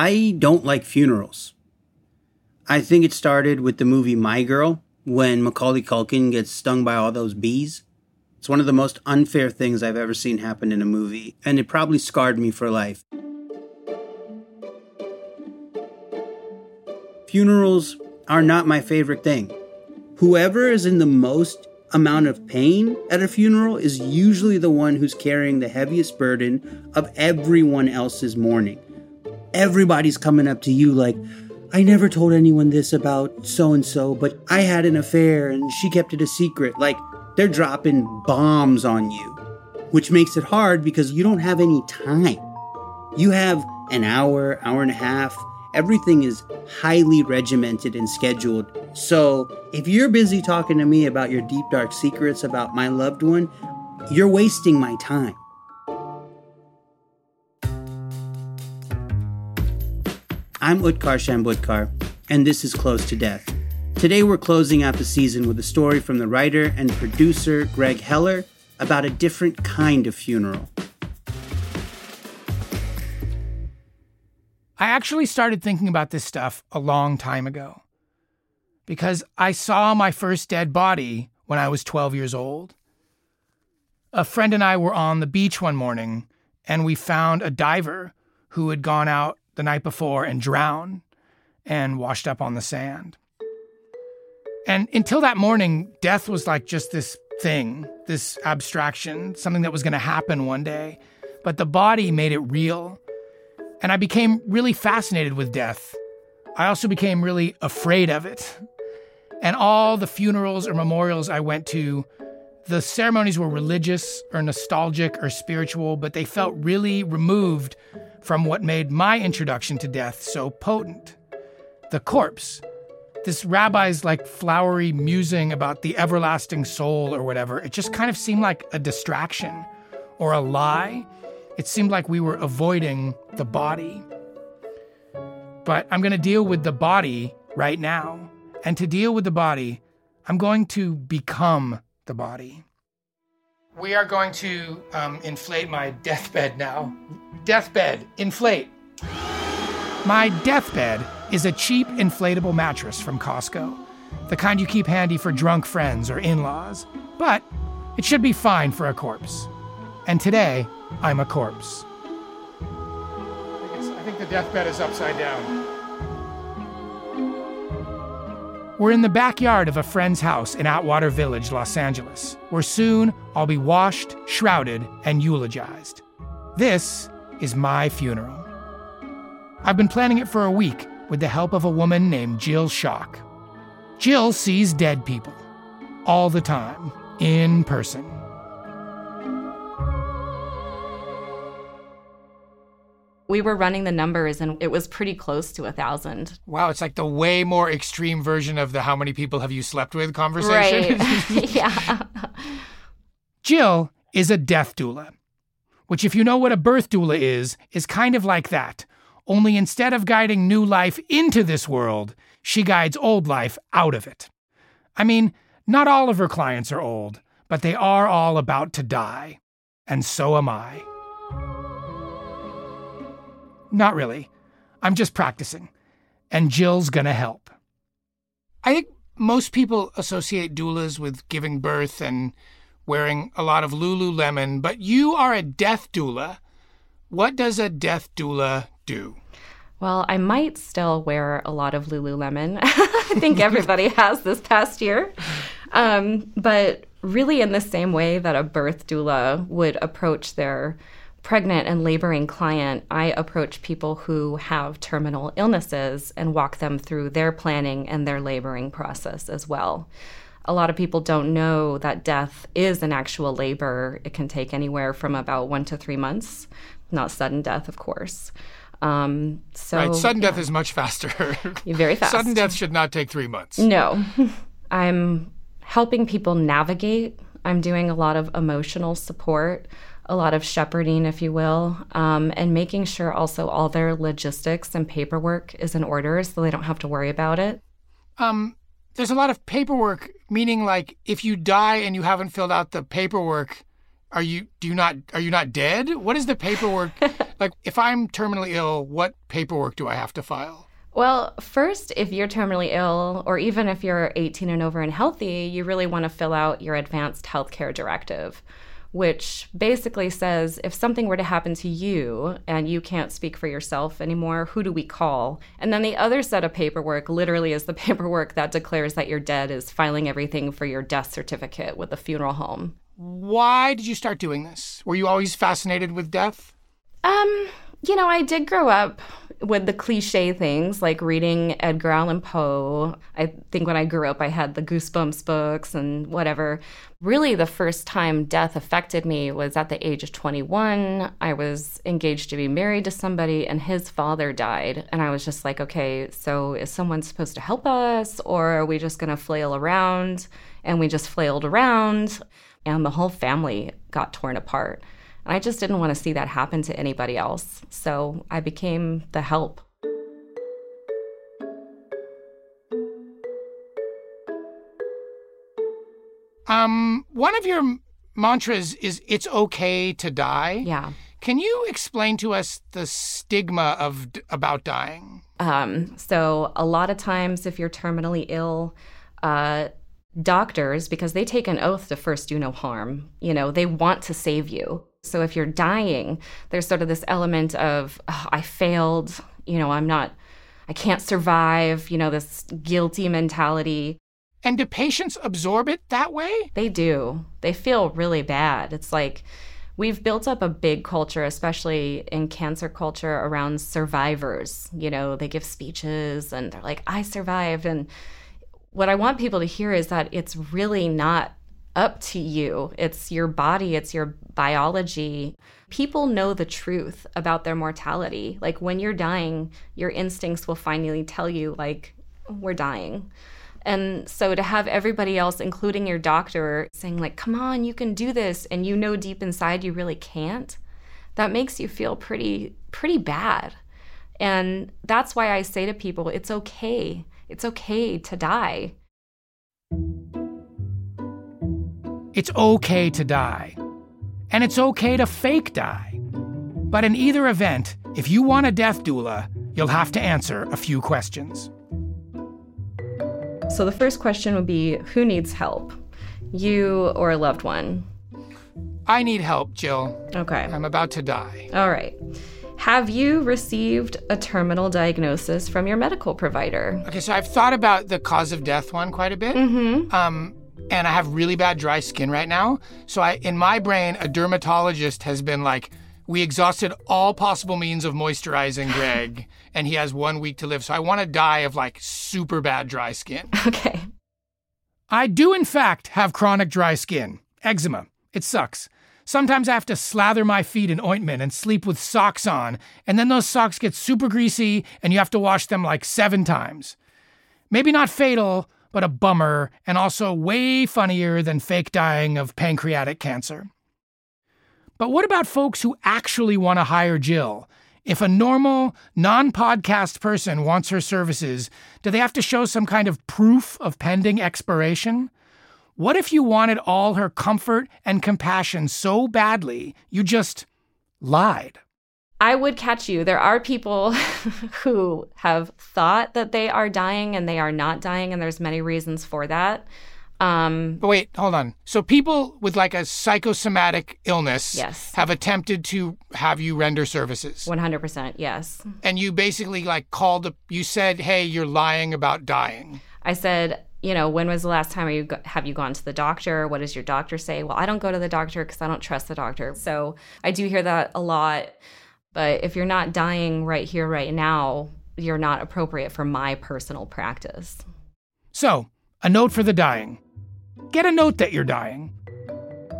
I don't like funerals. I think it started with the movie My Girl when Macaulay Culkin gets stung by all those bees. It's one of the most unfair things I've ever seen happen in a movie, and it probably scarred me for life. Funerals are not my favorite thing. Whoever is in the most amount of pain at a funeral is usually the one who's carrying the heaviest burden of everyone else's mourning. Everybody's coming up to you like, I never told anyone this about so and so, but I had an affair and she kept it a secret. Like, they're dropping bombs on you, which makes it hard because you don't have any time. You have an hour, hour and a half. Everything is highly regimented and scheduled. So, if you're busy talking to me about your deep, dark secrets about my loved one, you're wasting my time. I'm Utkarsh Ambudkar, and this is Close to Death. Today we're closing out the season with a story from the writer and producer Greg Heller about a different kind of funeral. I actually started thinking about this stuff a long time ago because I saw my first dead body when I was 12 years old. A friend and I were on the beach one morning and we found a diver who had gone out the night before and drowned and washed up on the sand. And until that morning, death was like just this thing, this abstraction, something that was going to happen one day. But the body made it real. And I became really fascinated with death. I also became really afraid of it. And all the funerals or memorials I went to, the ceremonies were religious or nostalgic or spiritual, but they felt really removed from what made my introduction to death so potent the corpse. This rabbi's like flowery musing about the everlasting soul or whatever, it just kind of seemed like a distraction or a lie. It seemed like we were avoiding the body. But I'm going to deal with the body right now. And to deal with the body, I'm going to become the body. We are going to um, inflate my deathbed now. Deathbed, inflate. My deathbed is a cheap inflatable mattress from Costco, the kind you keep handy for drunk friends or in laws. But it should be fine for a corpse. And today, I'm a corpse. I think, I think the deathbed is upside down. We're in the backyard of a friend's house in Atwater Village, Los Angeles, where soon I'll be washed, shrouded, and eulogized. This is my funeral. I've been planning it for a week with the help of a woman named Jill Schock. Jill sees dead people all the time, in person. We were running the numbers and it was pretty close to a thousand. Wow, it's like the way more extreme version of the how many people have you slept with conversation. Right. yeah. Jill is a death doula, which, if you know what a birth doula is, is kind of like that. Only instead of guiding new life into this world, she guides old life out of it. I mean, not all of her clients are old, but they are all about to die. And so am I. Not really. I'm just practicing. And Jill's gonna help. I think most people associate doulas with giving birth and wearing a lot of Lululemon, but you are a death doula. What does a death doula do? Well, I might still wear a lot of Lululemon. I think everybody has this past year. Um, but really, in the same way that a birth doula would approach their pregnant and laboring client, I approach people who have terminal illnesses and walk them through their planning and their laboring process as well. A lot of people don't know that death is an actual labor. It can take anywhere from about one to three months, not sudden death, of course. Um, so right, sudden yeah. death is much faster. Very fast. Sudden death should not take three months. No, I'm helping people navigate. I'm doing a lot of emotional support a lot of shepherding, if you will, um, and making sure also all their logistics and paperwork is in order so they don't have to worry about it. Um, there's a lot of paperwork, meaning like if you die and you haven't filled out the paperwork, are you do you not are you not dead? What is the paperwork? Like, if I'm terminally ill, what paperwork do I have to file? Well, first, if you're terminally ill, or even if you're 18 and over and healthy, you really want to fill out your advanced healthcare directive, which basically says if something were to happen to you and you can't speak for yourself anymore, who do we call? And then the other set of paperwork literally is the paperwork that declares that you're dead, is filing everything for your death certificate with the funeral home. Why did you start doing this? Were you always fascinated with death? Um, you know, I did grow up with the cliche things like reading Edgar Allan Poe. I think when I grew up, I had the Goosebumps books and whatever. Really, the first time death affected me was at the age of 21. I was engaged to be married to somebody, and his father died. And I was just like, okay, so is someone supposed to help us, or are we just going to flail around? And we just flailed around, and the whole family got torn apart. And I just didn't want to see that happen to anybody else. So I became the help. Um, one of your mantras is it's okay to die. Yeah. Can you explain to us the stigma of about dying? Um, so a lot of times, if you're terminally ill, uh, doctors, because they take an oath to first do no harm, you know, they want to save you. So if you're dying, there's sort of this element of, oh, I failed, you know, I'm not, I can't survive, you know, this guilty mentality. And do patients absorb it that way? They do. They feel really bad. It's like we've built up a big culture, especially in cancer culture, around survivors. You know, they give speeches and they're like, I survived. And what I want people to hear is that it's really not up to you. It's your body, it's your biology. People know the truth about their mortality. Like when you're dying, your instincts will finally tell you, like, we're dying. And so to have everybody else, including your doctor, saying, like, come on, you can do this, and you know deep inside you really can't, that makes you feel pretty, pretty bad. And that's why I say to people, it's okay. It's okay to die. It's okay to die. And it's okay to fake die. But in either event, if you want a death doula, you'll have to answer a few questions. So the first question would be Who needs help? You or a loved one? I need help, Jill. Okay. I'm about to die. All right. Have you received a terminal diagnosis from your medical provider? Okay, so I've thought about the cause of death one quite a bit. Mm-hmm. Um, and I have really bad dry skin right now. So I, in my brain, a dermatologist has been like, we exhausted all possible means of moisturizing Greg, and he has one week to live. So I want to die of like super bad dry skin. Okay. I do, in fact, have chronic dry skin, eczema. It sucks. Sometimes I have to slather my feet in ointment and sleep with socks on, and then those socks get super greasy and you have to wash them like seven times. Maybe not fatal, but a bummer and also way funnier than fake dying of pancreatic cancer. But what about folks who actually want to hire Jill? If a normal, non podcast person wants her services, do they have to show some kind of proof of pending expiration? What if you wanted all her comfort and compassion so badly you just lied? I would catch you. There are people who have thought that they are dying and they are not dying, and there's many reasons for that. Um, But wait, hold on. So people with like a psychosomatic illness Yes. have attempted to have you render services. 100%, yes. And you basically like called up, you said, hey, you're lying about dying. I said, you know, when was the last time you go- have you gone to the doctor? What does your doctor say? Well, I don't go to the doctor because I don't trust the doctor. So I do hear that a lot. But if you're not dying right here, right now, you're not appropriate for my personal practice. So, a note for the dying. Get a note that you're dying.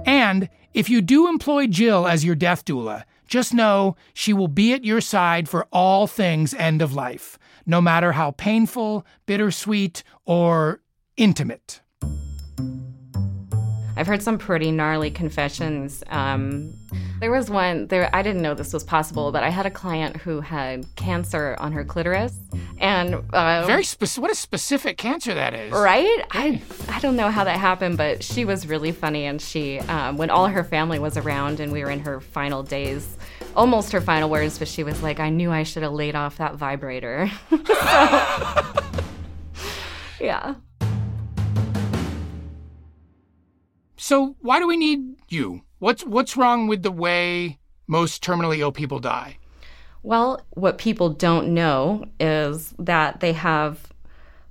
And if you do employ Jill as your death doula, just know she will be at your side for all things end of life, no matter how painful, bittersweet, or intimate. I've heard some pretty gnarly confessions. Um, there was one there. I didn't know this was possible, but I had a client who had cancer on her clitoris, and uh, Very specific. What a specific cancer that is. right. I I don't know how that happened, but she was really funny, and she um, when all her family was around and we were in her final days almost her final words, but she was like, I knew I should have laid off that vibrator. so, yeah. So why do we need you? What's what's wrong with the way most terminally ill people die? Well, what people don't know is that they have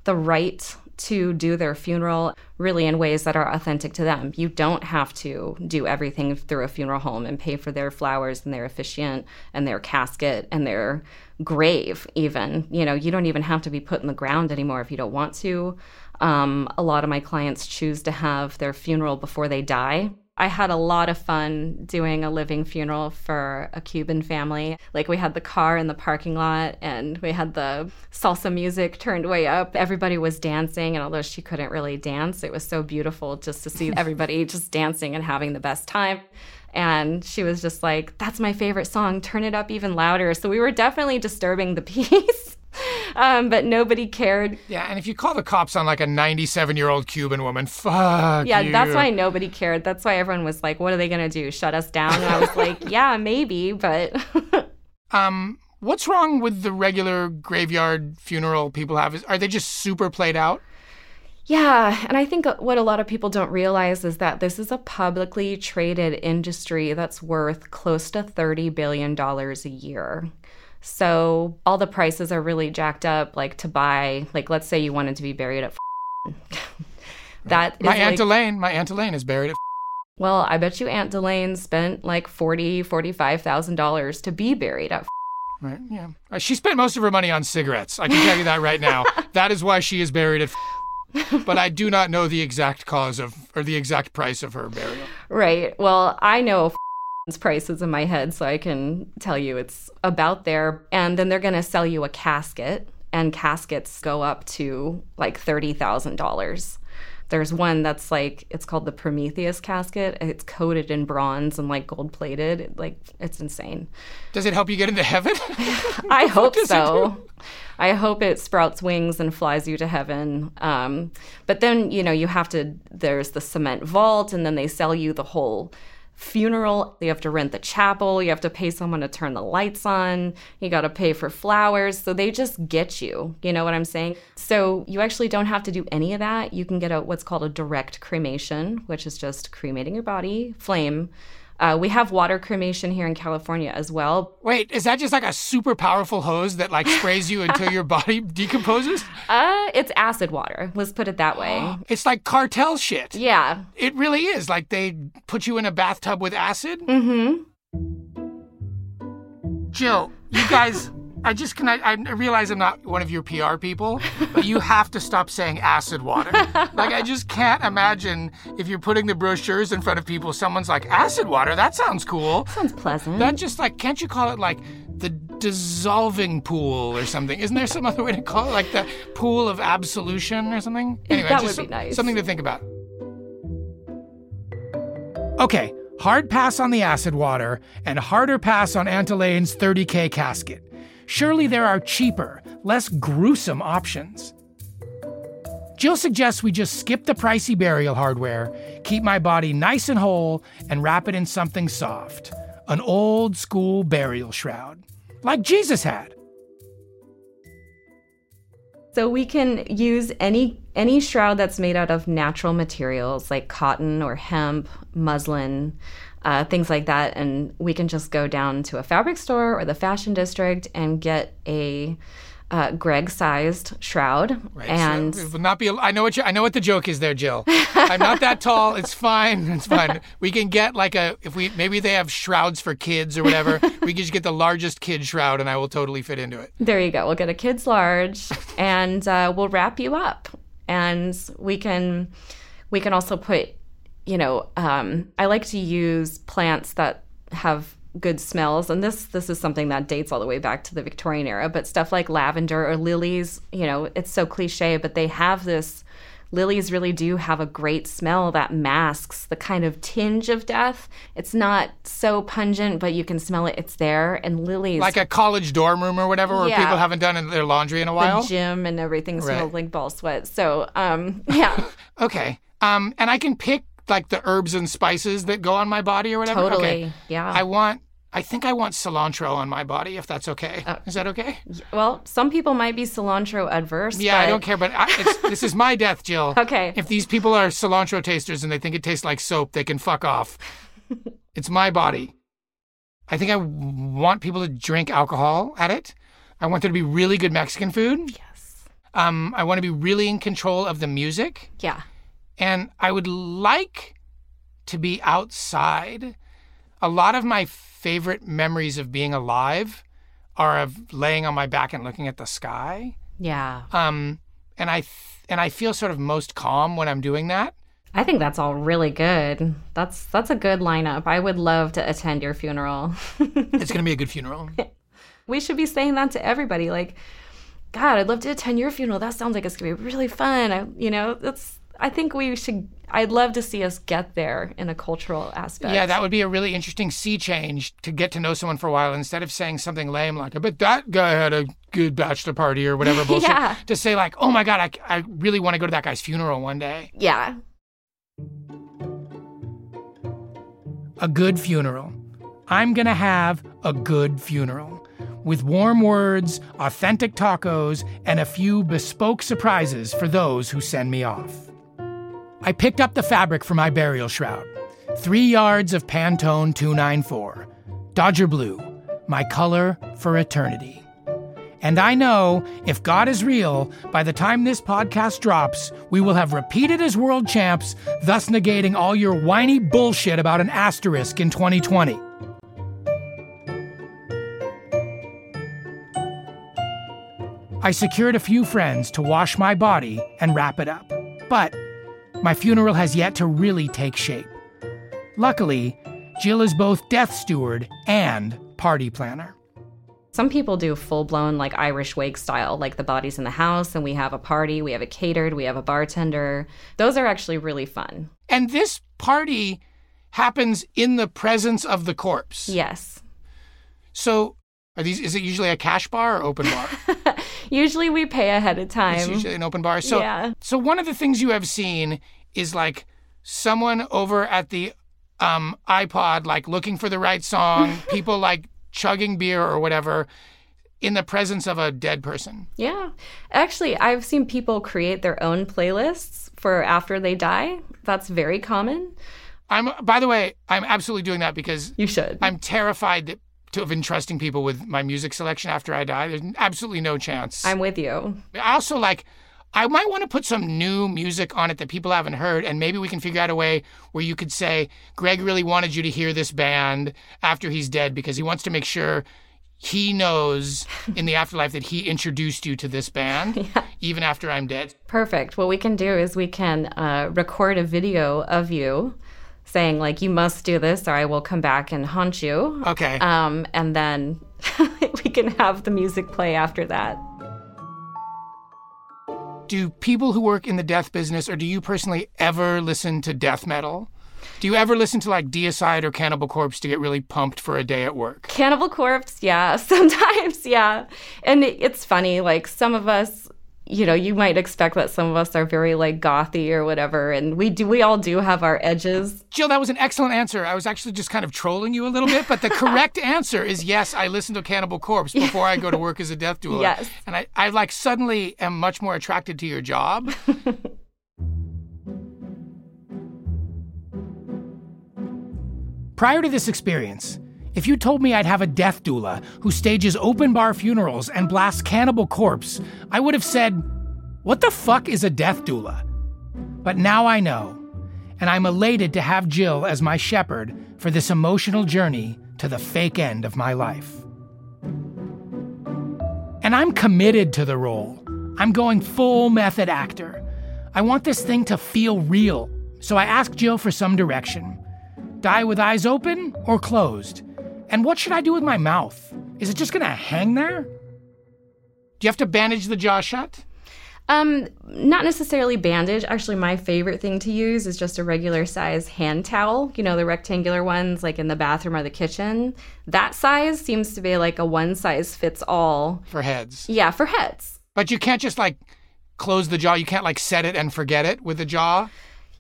the right to do their funeral really in ways that are authentic to them. You don't have to do everything through a funeral home and pay for their flowers and their officiant and their casket and their grave, even. You know, you don't even have to be put in the ground anymore if you don't want to. Um, a lot of my clients choose to have their funeral before they die. I had a lot of fun doing a living funeral for a Cuban family. Like we had the car in the parking lot and we had the salsa music turned way up. Everybody was dancing and although she couldn't really dance, it was so beautiful just to see everybody just dancing and having the best time. And she was just like, "That's my favorite song. Turn it up even louder." So we were definitely disturbing the peace. Um, but nobody cared. Yeah, and if you call the cops on like a 97 year old Cuban woman, fuck. Yeah, you. that's why nobody cared. That's why everyone was like, what are they going to do? Shut us down? And I was like, yeah, maybe, but. um, what's wrong with the regular graveyard funeral people have? Is, are they just super played out? Yeah, and I think what a lot of people don't realize is that this is a publicly traded industry that's worth close to $30 billion a year. So all the prices are really jacked up. Like to buy, like let's say you wanted to be buried at. that my aunt like, Elaine, my aunt Elaine is buried at. Well, I bet you Aunt Elaine spent like forty, forty-five thousand dollars to be buried at. Right. Yeah. Uh, she spent most of her money on cigarettes. I can tell you that right now. that is why she is buried at. but I do not know the exact cause of or the exact price of her burial. Right. Well, I know prices in my head, so I can tell you it's about there. And then they're going to sell you a casket, and caskets go up to like $30,000. There's one that's like, it's called the Prometheus casket. It's coated in bronze and like gold plated. Like, it's insane. Does it help you get into heaven? I hope so. I hope it sprouts wings and flies you to heaven. Um, but then, you know, you have to, there's the cement vault, and then they sell you the whole funeral, you have to rent the chapel, you have to pay someone to turn the lights on, you got to pay for flowers. So they just get you. You know what I'm saying? So you actually don't have to do any of that. You can get a what's called a direct cremation, which is just cremating your body, flame uh, we have water cremation here in California as well. Wait, is that just like a super powerful hose that like sprays you until your body decomposes? Uh, it's acid water. Let's put it that way. it's like cartel shit. Yeah. It really is. Like they put you in a bathtub with acid. Mm-hmm. Jill, you guys. I just can I, I realize I'm not one of your PR people, but you have to stop saying acid water. like I just can't imagine if you're putting the brochures in front of people, someone's like acid water. That sounds cool. Sounds pleasant. That just like can't you call it like the dissolving pool or something? Isn't there some other way to call it, like the pool of absolution or something? Anyway, that would be nice. Something to think about. Okay, hard pass on the acid water and harder pass on Aunt Elaine's 30k casket. Surely there are cheaper, less gruesome options. Jill suggests we just skip the pricey burial hardware, keep my body nice and whole, and wrap it in something soft an old school burial shroud, like Jesus had. So we can use any any shroud that's made out of natural materials like cotton or hemp, muslin, uh, things like that. And we can just go down to a fabric store or the fashion district and get a uh, Greg sized shroud. Right, and so it will not be. I know what you, I know what the joke is there, Jill. I'm not that tall. It's fine. It's fine. We can get like a if we maybe they have shrouds for kids or whatever. we can just get the largest kid shroud, and I will totally fit into it. There you go. We'll get a kid's large, and uh, we'll wrap you up, and we can we can also put you know, um, I like to use plants that have good smells and this this is something that dates all the way back to the Victorian era but stuff like lavender or lilies you know it's so cliche but they have this lilies really do have a great smell that masks the kind of tinge of death it's not so pungent but you can smell it it's there and lilies like a college dorm room or whatever where Yeah. people haven't done their laundry in a while the gym and everything Right. smells like ball sweat so um yeah okay um and i can pick like the herbs and spices that go on my body or whatever totally okay yeah i want I think I want cilantro on my body, if that's okay. Oh. Is that okay? Well, some people might be cilantro adverse. Yeah, I don't care, but I, it's, this is my death, Jill. Okay. If these people are cilantro tasters and they think it tastes like soap, they can fuck off. it's my body. I think I want people to drink alcohol at it. I want there to be really good Mexican food. Yes. Um, I want to be really in control of the music. Yeah. And I would like to be outside. A lot of my favorite memories of being alive are of laying on my back and looking at the sky. Yeah. Um, and I th- and I feel sort of most calm when I'm doing that. I think that's all really good. That's that's a good lineup. I would love to attend your funeral. It's gonna be a good funeral. we should be saying that to everybody. Like, God, I'd love to attend your funeral. That sounds like it's gonna be really fun. I, you know, that's. I think we should. I'd love to see us get there in a cultural aspect. Yeah, that would be a really interesting sea change to get to know someone for a while instead of saying something lame like, I bet that guy had a good bachelor party or whatever bullshit. Yeah. To say, like, oh my God, I, I really want to go to that guy's funeral one day. Yeah. A good funeral. I'm going to have a good funeral with warm words, authentic tacos, and a few bespoke surprises for those who send me off. I picked up the fabric for my burial shroud. Three yards of Pantone 294. Dodger blue, my color for eternity. And I know if God is real, by the time this podcast drops, we will have repeated as world champs, thus negating all your whiny bullshit about an asterisk in 2020. I secured a few friends to wash my body and wrap it up. But my funeral has yet to really take shape. Luckily, Jill is both death steward and party planner. Some people do full blown like Irish wake style, like the body's in the house and we have a party, we have a catered, we have a bartender. Those are actually really fun. And this party happens in the presence of the corpse. Yes. So, are these? Is it usually a cash bar or open bar? Usually we pay ahead of time. it's usually an open bar. So, Yeah. so one of the things you have seen is like someone over at the um, iPod, like looking for the right song. people like chugging beer or whatever, in the presence of a dead person. Yeah. Actually, I've seen people create their own playlists for after they die. That's very common. I'm. By the way, I'm absolutely doing that because You should. I'm terrified that, to of entrusting people with my music selection after I die. There's absolutely no chance. I'm with you. I also like I might want to put some new music on it that people haven't heard, and maybe we can figure out a way where you could say, Greg really wanted you to hear this band after he's dead because he wants to make sure he knows in the afterlife that he introduced you to this band, even after I'm dead. Perfect. What we can do is we can uh, record a video of you saying, like, you must do this or I will come back and haunt you. Okay. Um, and then we can have the music play after that. do people who work in the death business, or do you personally ever listen to death metal? Do you ever listen to like Deicide or Cannibal Corpse to get really pumped for a day at work? Cannibal Corpse, yeah, sometimes, yeah. And it, it's funny, like some of us, you know, you might expect that some of us are very like gothy or whatever, and we do, we all do have our edges. Jill, that was an excellent answer. I was actually just kind of trolling you a little bit, but the correct answer is yes, I listen to Cannibal Corpse before I go to work as a death doula. Yes. And I, I like suddenly am much more attracted to your job. Prior to this experience, if you told me I'd have a death doula who stages open bar funerals and blasts Cannibal Corpse, I would have said, What the fuck is a death doula? But now I know, and I'm elated to have Jill as my shepherd for this emotional journey to the fake end of my life. And I'm committed to the role. I'm going full method actor. I want this thing to feel real, so I asked Jill for some direction. Die with eyes open or closed? And what should I do with my mouth? Is it just gonna hang there? Do you have to bandage the jaw shut? Um, not necessarily bandage. Actually, my favorite thing to use is just a regular size hand towel. You know, the rectangular ones like in the bathroom or the kitchen. That size seems to be like a one size fits all. For heads. Yeah, for heads. But you can't just like close the jaw. You can't like set it and forget it with the jaw.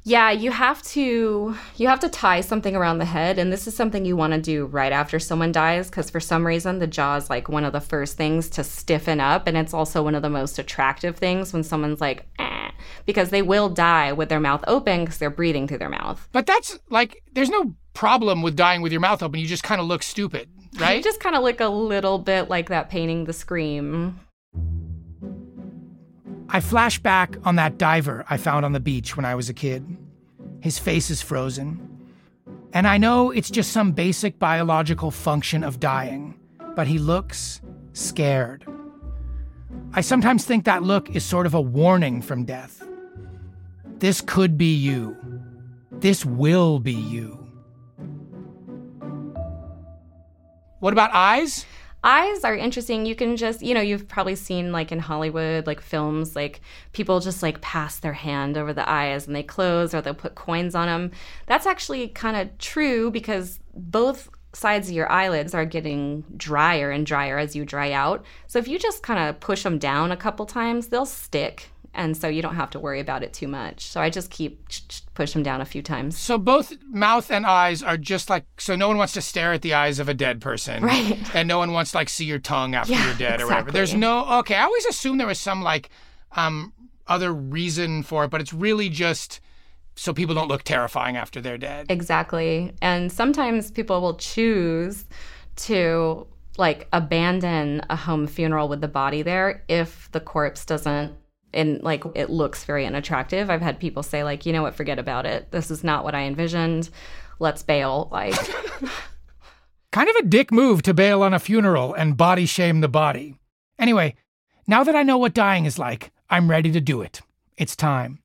Yeah, you have to you have to tie something around the head and this is something you want to do right after someone dies cuz for some reason the jaw is like one of the first things to stiffen up and it's also one of the most attractive things when someone's like eh, because they will die with their mouth open cuz they're breathing through their mouth. But that's like there's no problem with dying with your mouth open. You just kind of look stupid, right? You just kind of look a little bit like that painting the scream. I flash back on that diver I found on the beach when I was a kid. His face is frozen. And I know it's just some basic biological function of dying, but he looks scared. I sometimes think that look is sort of a warning from death. This could be you. This will be you. What about eyes? Eyes are interesting. You can just, you know, you've probably seen like in Hollywood, like films, like people just like pass their hand over the eyes and they close or they'll put coins on them. That's actually kind of true because both sides of your eyelids are getting drier and drier as you dry out. So if you just kind of push them down a couple times, they'll stick and so you don't have to worry about it too much. So I just keep push them down a few times. So both mouth and eyes are just like so no one wants to stare at the eyes of a dead person. Right. And no one wants to like see your tongue after Yeah, you're dead or whatever. There's no okay, I always assumed there was some like um other reason for it, but it's really just so people don't look terrifying after they're dead. Exactly. And sometimes people will choose to like abandon a home funeral with the body there if the corpse doesn't and like it looks very unattractive. I've had people say like, "You know what, forget about it. This is not what I envisioned. Let's bail." Like Kind of a dick move to bail on a funeral and body shame the body. Anyway, now that I know what dying is like, I'm ready to do it. It's time.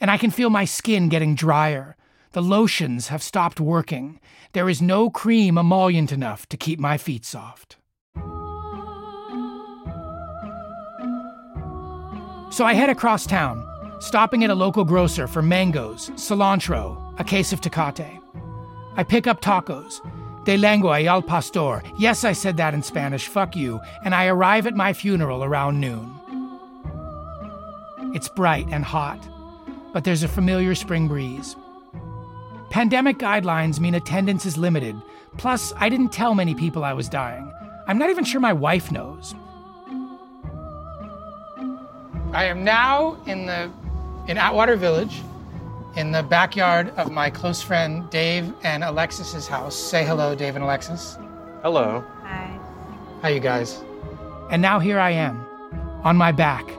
And I can feel my skin getting drier. The lotions have stopped working. There is no cream emollient enough to keep my feet soft. So I head across town, stopping at a local grocer for mangoes, cilantro, a case of tecate. I pick up tacos, de lengua y al pastor. Yes, I said that in Spanish, fuck you, and I arrive at my funeral around noon. It's bright and hot, but there's a familiar spring breeze. Pandemic guidelines mean attendance is limited, plus, I didn't tell many people I was dying. I'm not even sure my wife knows. I am now in the in Atwater Village, in the backyard of my close friend Dave and Alexis's house. Say hello, Dave and Alexis. Hello. Hi. How you guys? And now here I am, on my back,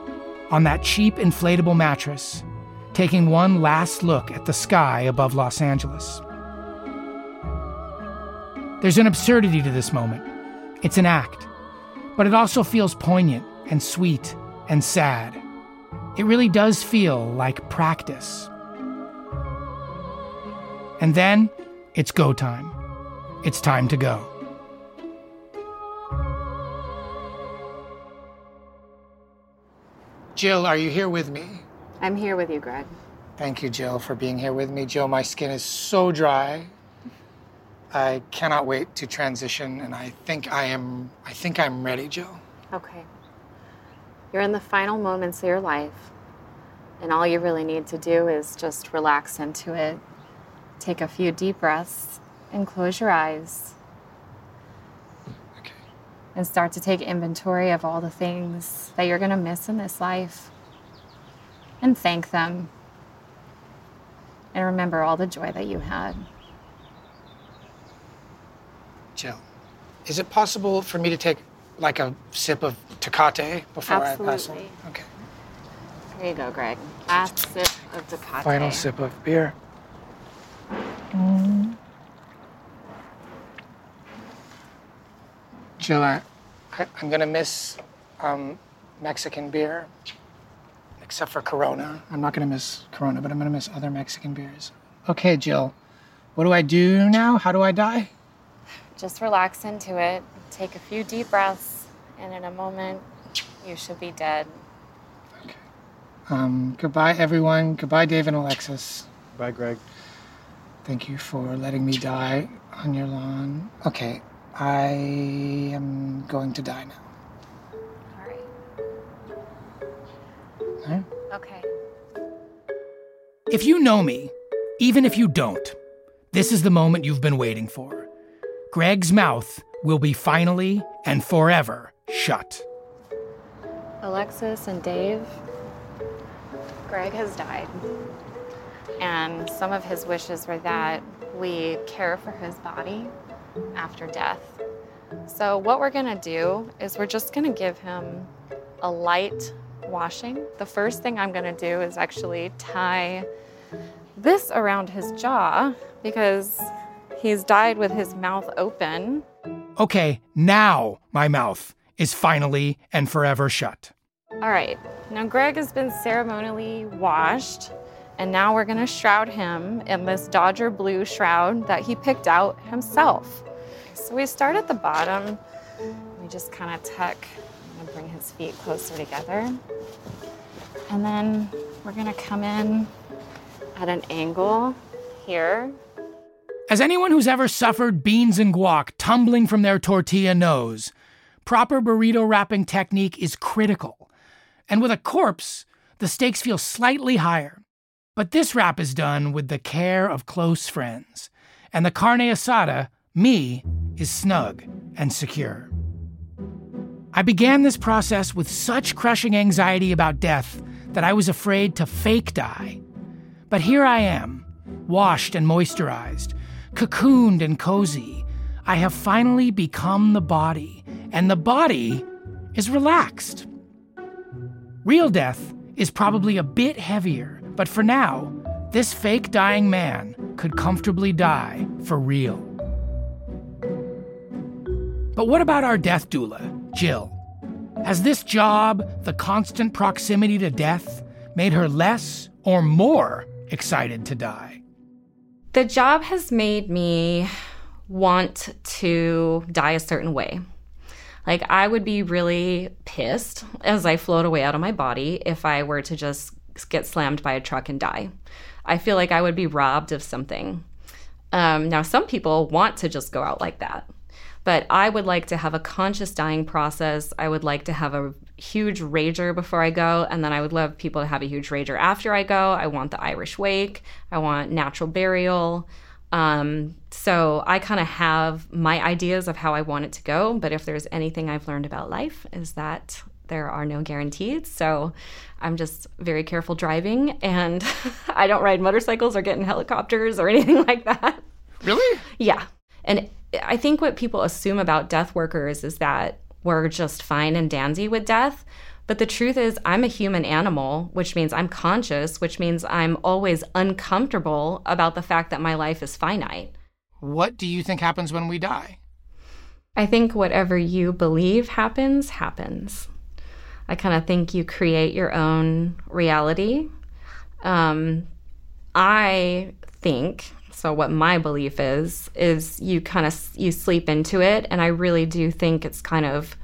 on that cheap inflatable mattress, taking one last look at the sky above Los Angeles. There's an absurdity to this moment. It's an act, but it also feels poignant and sweet and sad. It really does feel like practice. And then it's go time. It's time to go. Jill, are you here with me? I'm here with you, Greg. Thank you, Jill, for being here with me. Jill, my skin is so dry. I cannot wait to transition, and I think I am. I think I'm ready, Jill. Okay. You're in the final moments of your life, and all you really need to do is just relax into it. Take a few deep breaths and close your eyes Okay. and start to take inventory of all the things that you're going to miss in this life and thank them. And remember all the joy that you had. Jill, is it possible for me to take like a sip of Tecate before I pass? Absolutely. Okay. There you go, Greg. Last sip of Tecate. Final sip of beer. Jill, I, I, I'm gonna miss um, Mexican beer, except for Corona. I'm not gonna miss Corona, but I'm gonna miss other Mexican beers. Okay, Jill, what do I do now? How do I die? Just relax into it. Take a few deep breaths, and in a moment, you should be dead. Um, goodbye, everyone. Goodbye, Dave and Alexis. Bye, Greg. Thank you for letting me die on your lawn. Okay, I am going to die now. All right. All right? Okay. If you know me, even if you don't, this is the moment you've been waiting for. Greg's mouth will be finally and forever shut. Alexis and Dave, Greg has died. And some of his wishes were that we care for his body after death. So, what we're gonna do is we're just gonna give him a light washing. The first thing I'm gonna do is actually tie this around his jaw because he's died with his mouth open. Okay, now my mouth is finally and forever shut. All right, now Greg has been ceremonially washed, and now we're gonna shroud him in this Dodger blue shroud that he picked out himself. So we start at the bottom, we just kind of tuck and bring his feet closer together. And then we're gonna come in at an angle here. As anyone who's ever suffered beans and guac tumbling from their tortilla knows, proper burrito wrapping technique is critical. And with a corpse, the stakes feel slightly higher. But this wrap is done with the care of close friends, and the carne asada, me, is snug and secure. I began this process with such crushing anxiety about death that I was afraid to fake die. But here I am, washed and moisturized, cocooned and cozy. I have finally become the body, and the body is relaxed. Real death is probably a bit heavier, but for now, this fake dying man could comfortably die for real. But what about our death doula, Jill? Has this job, the constant proximity to death, made her less or more excited to die? The job has made me want to die a certain way. Like, I would be really pissed as I float away out of my body if I were to just get slammed by a truck and die. I feel like I would be robbed of something. Um, now, some people want to just go out like that, but I would like to have a conscious dying process. I would like to have a huge rager before I go, and then I would love people to have a huge rager after I go. I want the Irish wake, I want natural burial. Um, so I kind of have my ideas of how I want it to go, but if there's anything I've learned about life, is that there are no guarantees. So I'm just very careful driving, and I don't ride motorcycles or get in helicopters or anything like that. Really? Yeah. And I think what people assume about death workers is that we're just fine and dandy with death. But the truth is, I'm a human animal, which means I'm conscious, which means I'm always uncomfortable about the fact that my life is finite. What do you think happens when we die? I think whatever you believe happens, happens. I kind of think you create your own reality. Um, I think so what my belief is is you kind of you sleep into it and i really do think it's kind of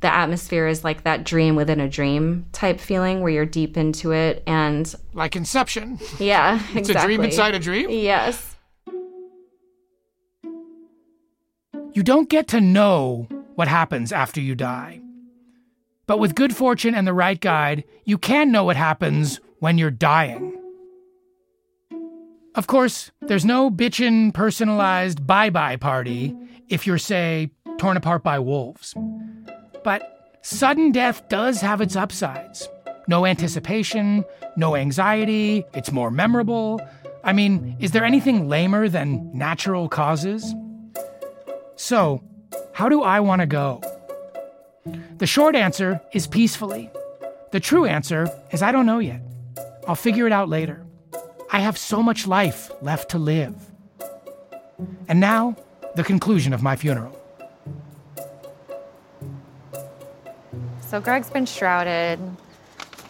the atmosphere is like that dream within a dream type feeling where you're deep into it and Like Inception. yeah It's exactly. a dream inside a dream? yes You don't get to know what happens after you die. But with good fortune and the right guide, you can know what happens when you're dying. Of course, there's no bitchin' personalized bye bye party if you're, say, torn apart by wolves. But sudden death does have its upsides. No anticipation, no anxiety, it's more memorable. I mean, is there anything lamer than natural causes? So, how do I want to go? The short answer is peacefully. The true answer is I don't know yet. I'll figure it out later. I have so much life left to live. And now, the conclusion of my funeral. So Greg's been shrouded.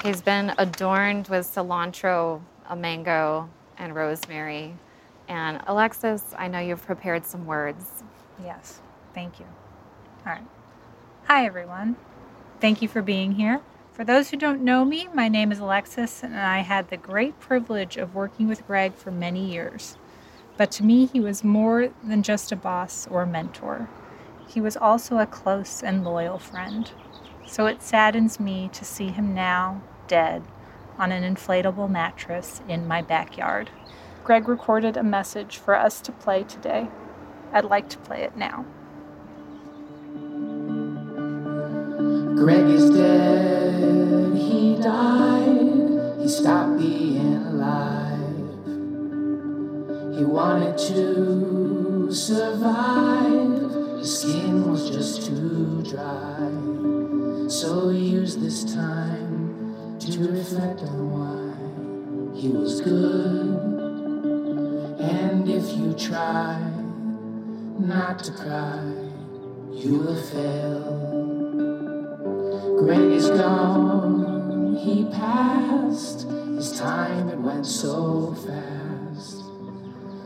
He's been adorned with cilantro, a mango, and rosemary. And Alexis, I know you've prepared some words. Yes, thank you. All right. Hi, everyone. Thank you for being here. For those who don't know me, my name is Alexis, and I had the great privilege of working with Greg for many years. But to me, he was more than just a boss or mentor. He was also a close and loyal friend. So it saddens me to see him now, dead, on an inflatable mattress in my backyard. Greg recorded a message for us to play today. I'd like to play it now. Greg is dead, he died, he stopped being alive. He wanted to survive, his skin was just too dry. So he used this time to reflect on why he was good. And if you try not to cry, you will fail. Greg is gone, he passed. His time it went so fast.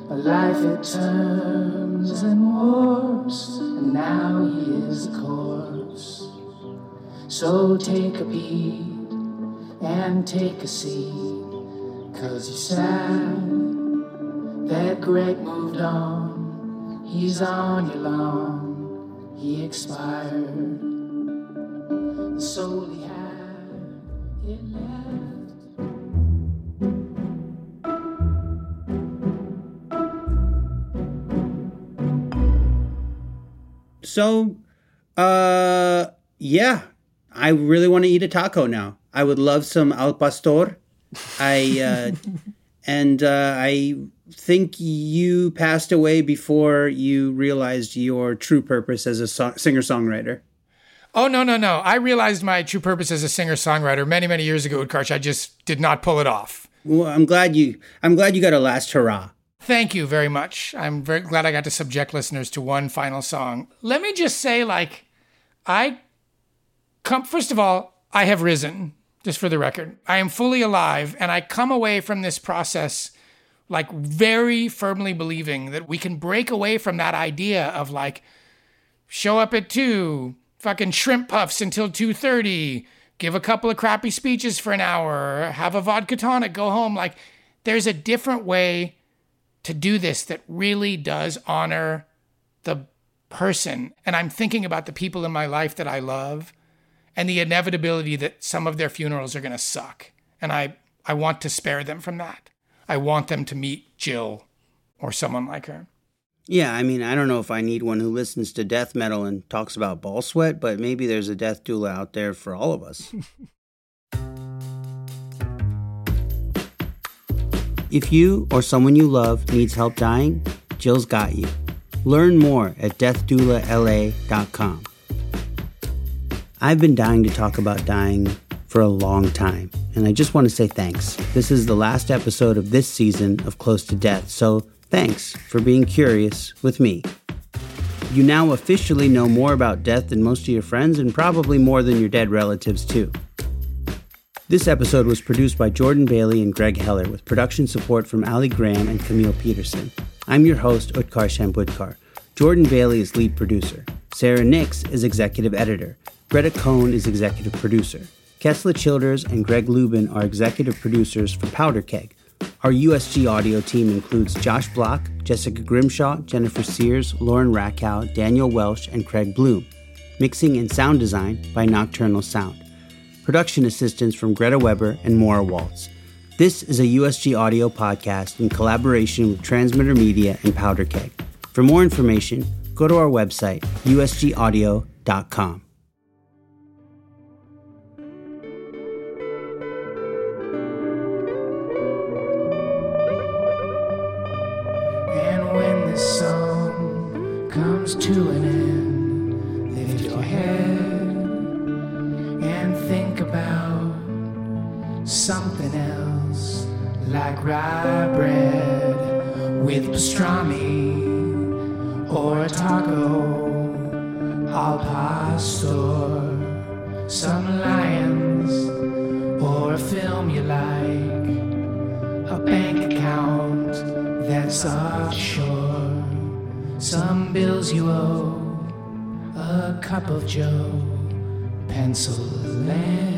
But life it turns and warps, and now he is a corpse. So take a beat and take a seat, cause you're sad that Greg moved on. He's on your lawn, he expired. The soul he had, it left. So, uh, yeah, I really want to eat a taco now. I would love some al pastor. I, uh, and uh, I think you passed away before you realized your true purpose as a so- singer songwriter. Oh, no, no, no. I realized my true purpose as a singer songwriter many, many years ago, Utkarsh. I just did not pull it off. Well, I'm glad you. I'm glad you got a last hurrah. Thank you very much. I'm very glad I got to subject listeners to one final song. Let me just say, like, I come, first of all, I have risen, just for the record. I am fully alive, and I come away from this process, like, very firmly believing that we can break away from that idea of, like, show up at two, fucking shrimp puffs until 2.30, give a couple of crappy speeches for an hour, have a vodka tonic, go home. Like, there's a different way to do this that really does honor the person. And I'm thinking about the people in my life that I love and the inevitability that some of their funerals are going to suck. And I, I want to spare them from that. I want them to meet Jill or someone like her. Yeah, I mean, I don't know if I need one who listens to death metal and talks about ball sweat, but maybe there's a death doula out there for all of us. if you or someone you love needs help dying, Jill's got you. Learn more at deathdoulala.com. I've been dying to talk about dying for a long time, and I just want to say thanks. This is the last episode of this season of Close to Death, so thanks for being curious with me. You now officially know more about death than most of your friends, and probably more than your dead relatives, too. This episode was produced by Jordan Bailey and Greg Heller with production support from Ali Graham and Camille Peterson. I'm your host, Utkarsh Ambudkar. Jordan Bailey is lead producer. Sarah Nix is executive editor. Greta Cohn is executive producer. Kessler Childers and Greg Lubin are executive producers for Powder Keg. Our USG audio team includes Josh Block, Jessica Grimshaw, Jennifer Sears, Lauren Rackow, Daniel Welsh, and Craig Bloom. Mixing and sound design by Nocturnal Sound production assistance from Greta Weber and Maura Waltz. This is a USG audio podcast in collaboration with Transmitter Media and Powder Keg. For more information, go to our website, usgaudio.com. this song comes to an end, lift your head and think about something else, like rye bread with pastrami or a taco al pastor, some lions or a film you like a bank account that's offshore, some bills you owe, a cup of joe, pencil lead,